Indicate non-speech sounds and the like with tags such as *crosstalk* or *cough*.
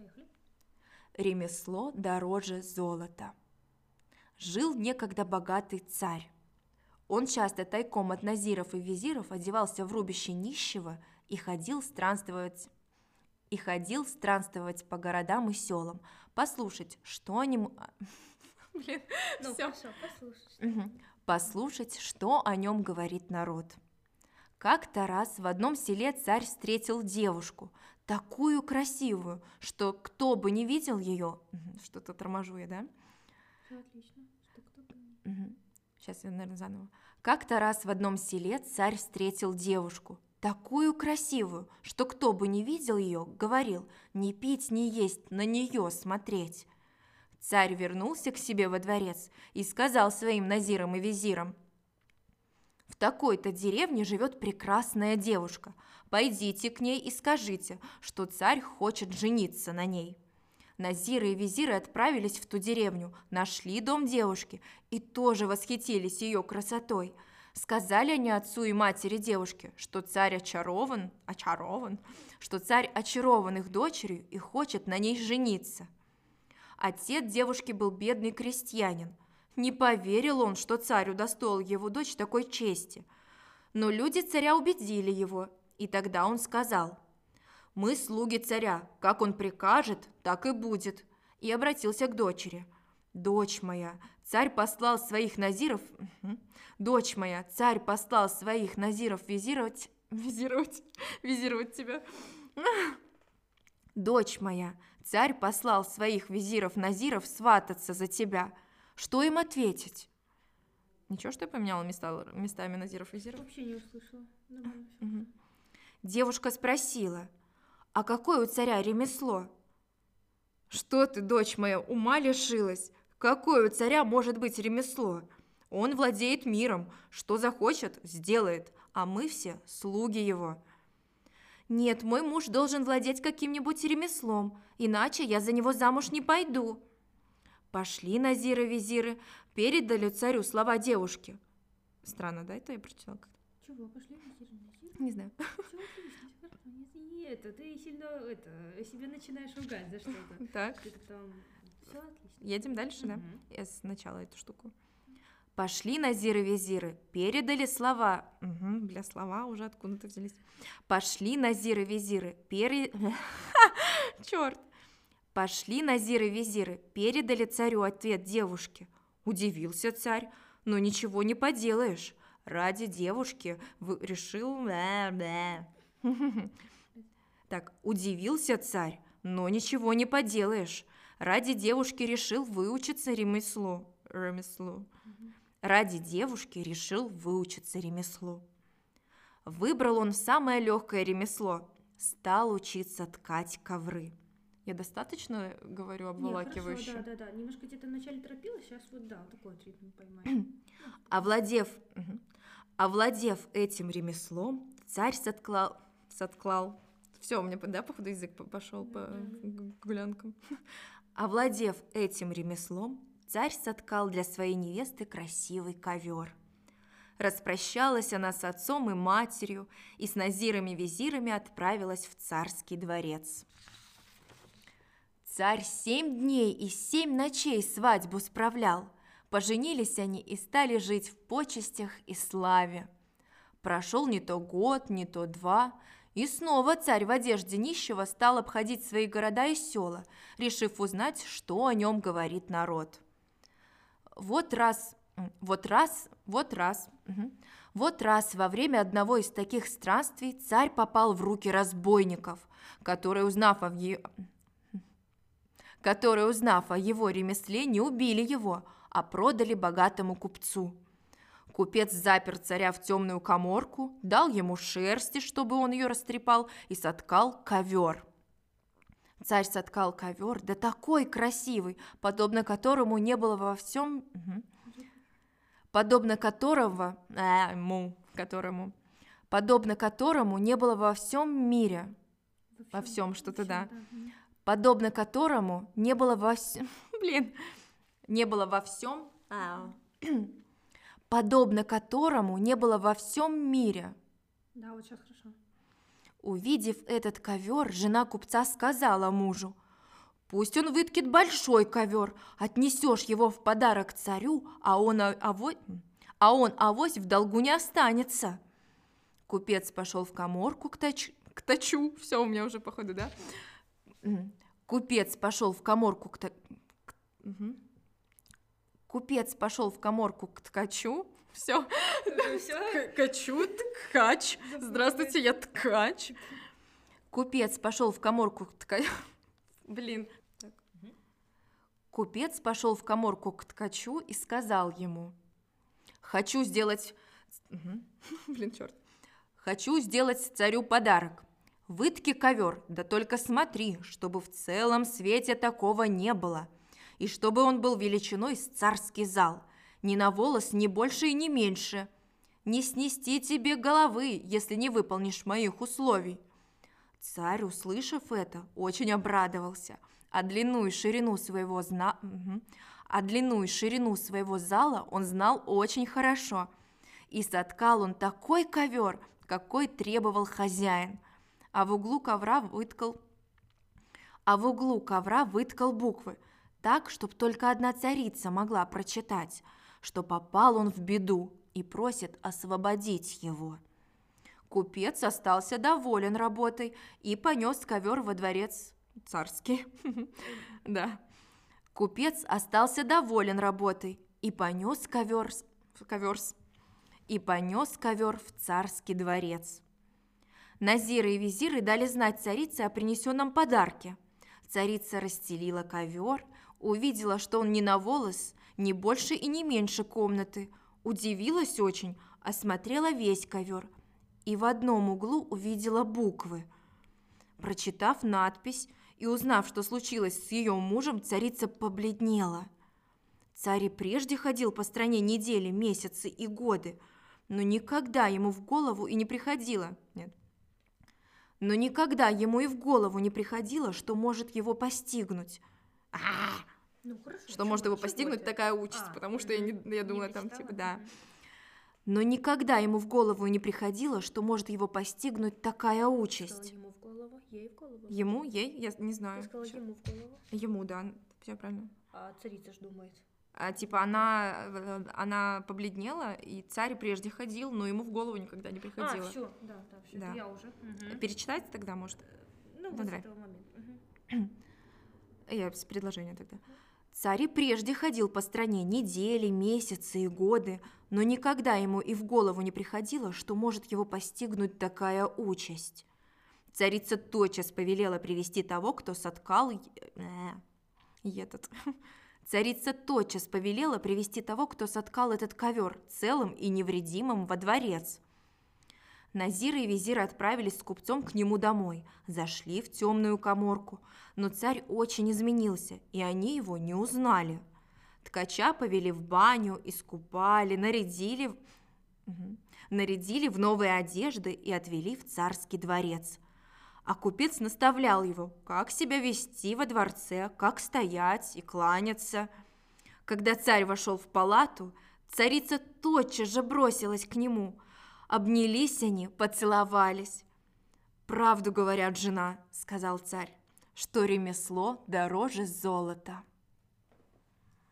Поехали. Ремесло дороже золота. Жил некогда богатый царь. Он часто тайком от назиров и визиров одевался в рубище нищего и ходил странствовать и ходил странствовать по городам и селам, послушать, что они... м- *laughs* Блин, Ну, всё. хорошо, послушай. Мгм. Послушать, что о нем говорит народ. Как-то раз в одном селе царь встретил девушку, такую красивую, что кто бы не видел ее, что-то торможу я, да? Отлично. Что кто Сейчас я, наверное, заново. Как-то раз в одном селе царь встретил девушку, такую красивую, что кто бы не видел ее, говорил, не пить, не есть, на нее смотреть. Царь вернулся к себе во дворец и сказал своим назирам и визирам, в такой-то деревне живет прекрасная девушка. Пойдите к ней и скажите, что царь хочет жениться на ней. Назиры и визиры отправились в ту деревню, нашли дом девушки и тоже восхитились ее красотой. Сказали они отцу и матери девушки, что царь очарован, очарован, что царь очарован их дочерью и хочет на ней жениться. Отец девушки был бедный крестьянин. Не поверил он, что царь удостоил его дочь такой чести. Но люди царя убедили его, и тогда он сказал, «Мы слуги царя, как он прикажет, так и будет», и обратился к дочери. «Дочь моя, царь послал своих назиров...» «Дочь моя, царь послал своих назиров визировать...» Визировать? Визировать тебя. Дочь моя, царь послал своих визиров-назиров свататься за тебя. Что им ответить? Ничего, что я поменяла места, местами назиров-визиров? Вообще не услышала. Всё. Девушка спросила, а какое у царя ремесло? Что ты, дочь моя, ума лишилась? Какое у царя может быть ремесло? Он владеет миром, что захочет, сделает, а мы все слуги его. Нет, мой муж должен владеть каким-нибудь ремеслом, иначе я за него замуж не пойду. Пошли назиры-визиры, передали царю слова девушки. Странно, да, это я прочитала как-то? Чего, пошли на Сиру, на Сиру? Не знаю. Это, ты сильно это, себе начинаешь ругать за что-то. *laughs* Так. Ты там... Все отлично. Едем дальше, да? Я сначала эту штуку. Пошли назиры-визиры, передали слова. Мгм, бля, слова уже откуда-то взялись. Пошли назиры-визиры, пере... *laughs* Черт! Пошли назиры-визиры, передали царю ответ девушке. Удивился царь, но ничего не поделаешь. Ради девушки решил... Так, удивился царь, но ничего не поделаешь. Ради девушки решил выучиться ремеслу. Ремеслу. Ради девушки решил выучиться ремеслу. Выбрал он самое легкое ремесло. Стал учиться ткать ковры. Я достаточно говорю обволакивающе? хорошо, да, да, да. Немножко где-то вначале торопилась, сейчас вот да, такой вот ритм поймаешь. Овладев, овладев этим ремеслом, царь сотклал, сотклал. Все, у меня, да, походу, язык пошел по г- гулянкам. *laughs* Овладев этим ремеслом, царь соткал для своей невесты красивый ковер. Распрощалась она с отцом и матерью и с назирами-визирами отправилась в царский дворец. Царь семь дней и семь ночей свадьбу справлял. Поженились они и стали жить в почестях и славе. Прошел не то год, не то два, и снова царь в одежде нищего стал обходить свои города и села, решив узнать, что о нем говорит народ. Вот раз, вот раз, вот раз, мгм. вот раз во время одного из таких странствий царь попал в руки разбойников, которые, узнав о которые, узнав о его ремесле, не убили его, а продали богатому купцу. Купец запер царя в темную коморку, дал ему шерсти, чтобы он ее растрепал, и соткал ковер. Царь соткал ковер, да такой красивый, подобно которому не было во всем... Подобно которого... э, му, которому... Подобно которому не было во всем мире. Во всем что-то, да. мгм. Подобно которому не было во всем... *laughs* Блин, не было во всем... *clears throat* подобно которому не было во всем мире. Да, вот сейчас хорошо. Увидев этот ковер, жена купца сказала мужу, Пусть он выткит большой ковер, отнесешь его в подарок царю, а он, авось, а он авось в долгу не останется. Купец пошел в коморку к, тач, к тачу, все у меня уже походу, да? Купец пошел в коморку к. Угу. Купец пошел в коморку к ткачу. *laughs* Все. Ткачу, ткач. Здравствуйте, я ткач. Купец пошел в коморку к ткачу. *laughs* Блин. Купец пошел в коморку к ткачу и сказал ему, «Хочу сделать...» *laughs* Блин, черт. «Хочу сделать царю подарок. Вытки ковер, да только смотри, чтобы в целом свете такого не было, и чтобы он был величиной с царский зал, ни на волос, ни больше и ни меньше. Не снести тебе головы, если не выполнишь моих условий». Царь, услышав это, очень обрадовался, а длину и ширину своего зна... а длину и ширину своего зала он знал очень хорошо. И соткал он такой ковер, какой требовал хозяин. А в углу ковра выткал а в углу ковра выткал буквы, так, чтобы только одна царица могла прочитать, что попал он в беду и просит освободить его. Купец остался доволен работой и понес ковер во дворец царский. *laughs* Да. Купец остался доволен работой и понес ковер, коверс, и понес ковер в царский дворец. Назиры и визиры дали знать царице о принесенном подарке. Царица расстелила ковер, увидела, что он не на волос, не больше и не меньше комнаты, удивилась очень, осмотрела весь ковер – и в одном углу увидела буквы. Прочитав надпись и узнав, что случилось с ее мужем, царица побледнела. Царь и прежде ходил по стране недели, месяцы и годы, но никогда ему в голову и не приходило... Нет. Но никогда ему и в голову не приходило, что может его постигнуть. А, ну, хорошо, что может его постигнуть такая участь, а, потому что я, не, я думала, не там, типа, да. Но никогда ему в голову не приходило, что может его постигнуть такая участь. Что ему в голову? Ей в голову? Ему? Ей? Я не знаю. Ты сказала ему в голову? Ему, да, все правильно. А царица ж думает. А, типа она, она побледнела, и царь прежде ходил, но ему в голову никогда не приходило. А, все, да, да, все, да. я уже. Угу. Перечитать тогда, может? Ну, вот с этого момента. Угу. Я с предложения тогда. Царь и прежде ходил по стране недели, месяцы и годы, но никогда ему и в голову не приходило, что может его постигнуть такая участь. Царица тотчас повелела привести того, кто соткал... Э, этот... *laughs* Царица тотчас повелела привести того, кто соткал этот ковер, целым и невредимым во дворец. Назир и визир отправились с купцом к нему домой, зашли в темную коморку, но царь очень изменился, и они его не узнали. Ткача повели в баню, искупали, нарядили, нарядили в новые одежды и отвели в царский дворец. А купец наставлял его, как себя вести во дворце, как стоять и кланяться. Когда царь вошел в палату, царица тотчас же бросилась к нему. Обнялись они, поцеловались. «Правду говорят, жена», — сказал царь, — «что ремесло дороже золота».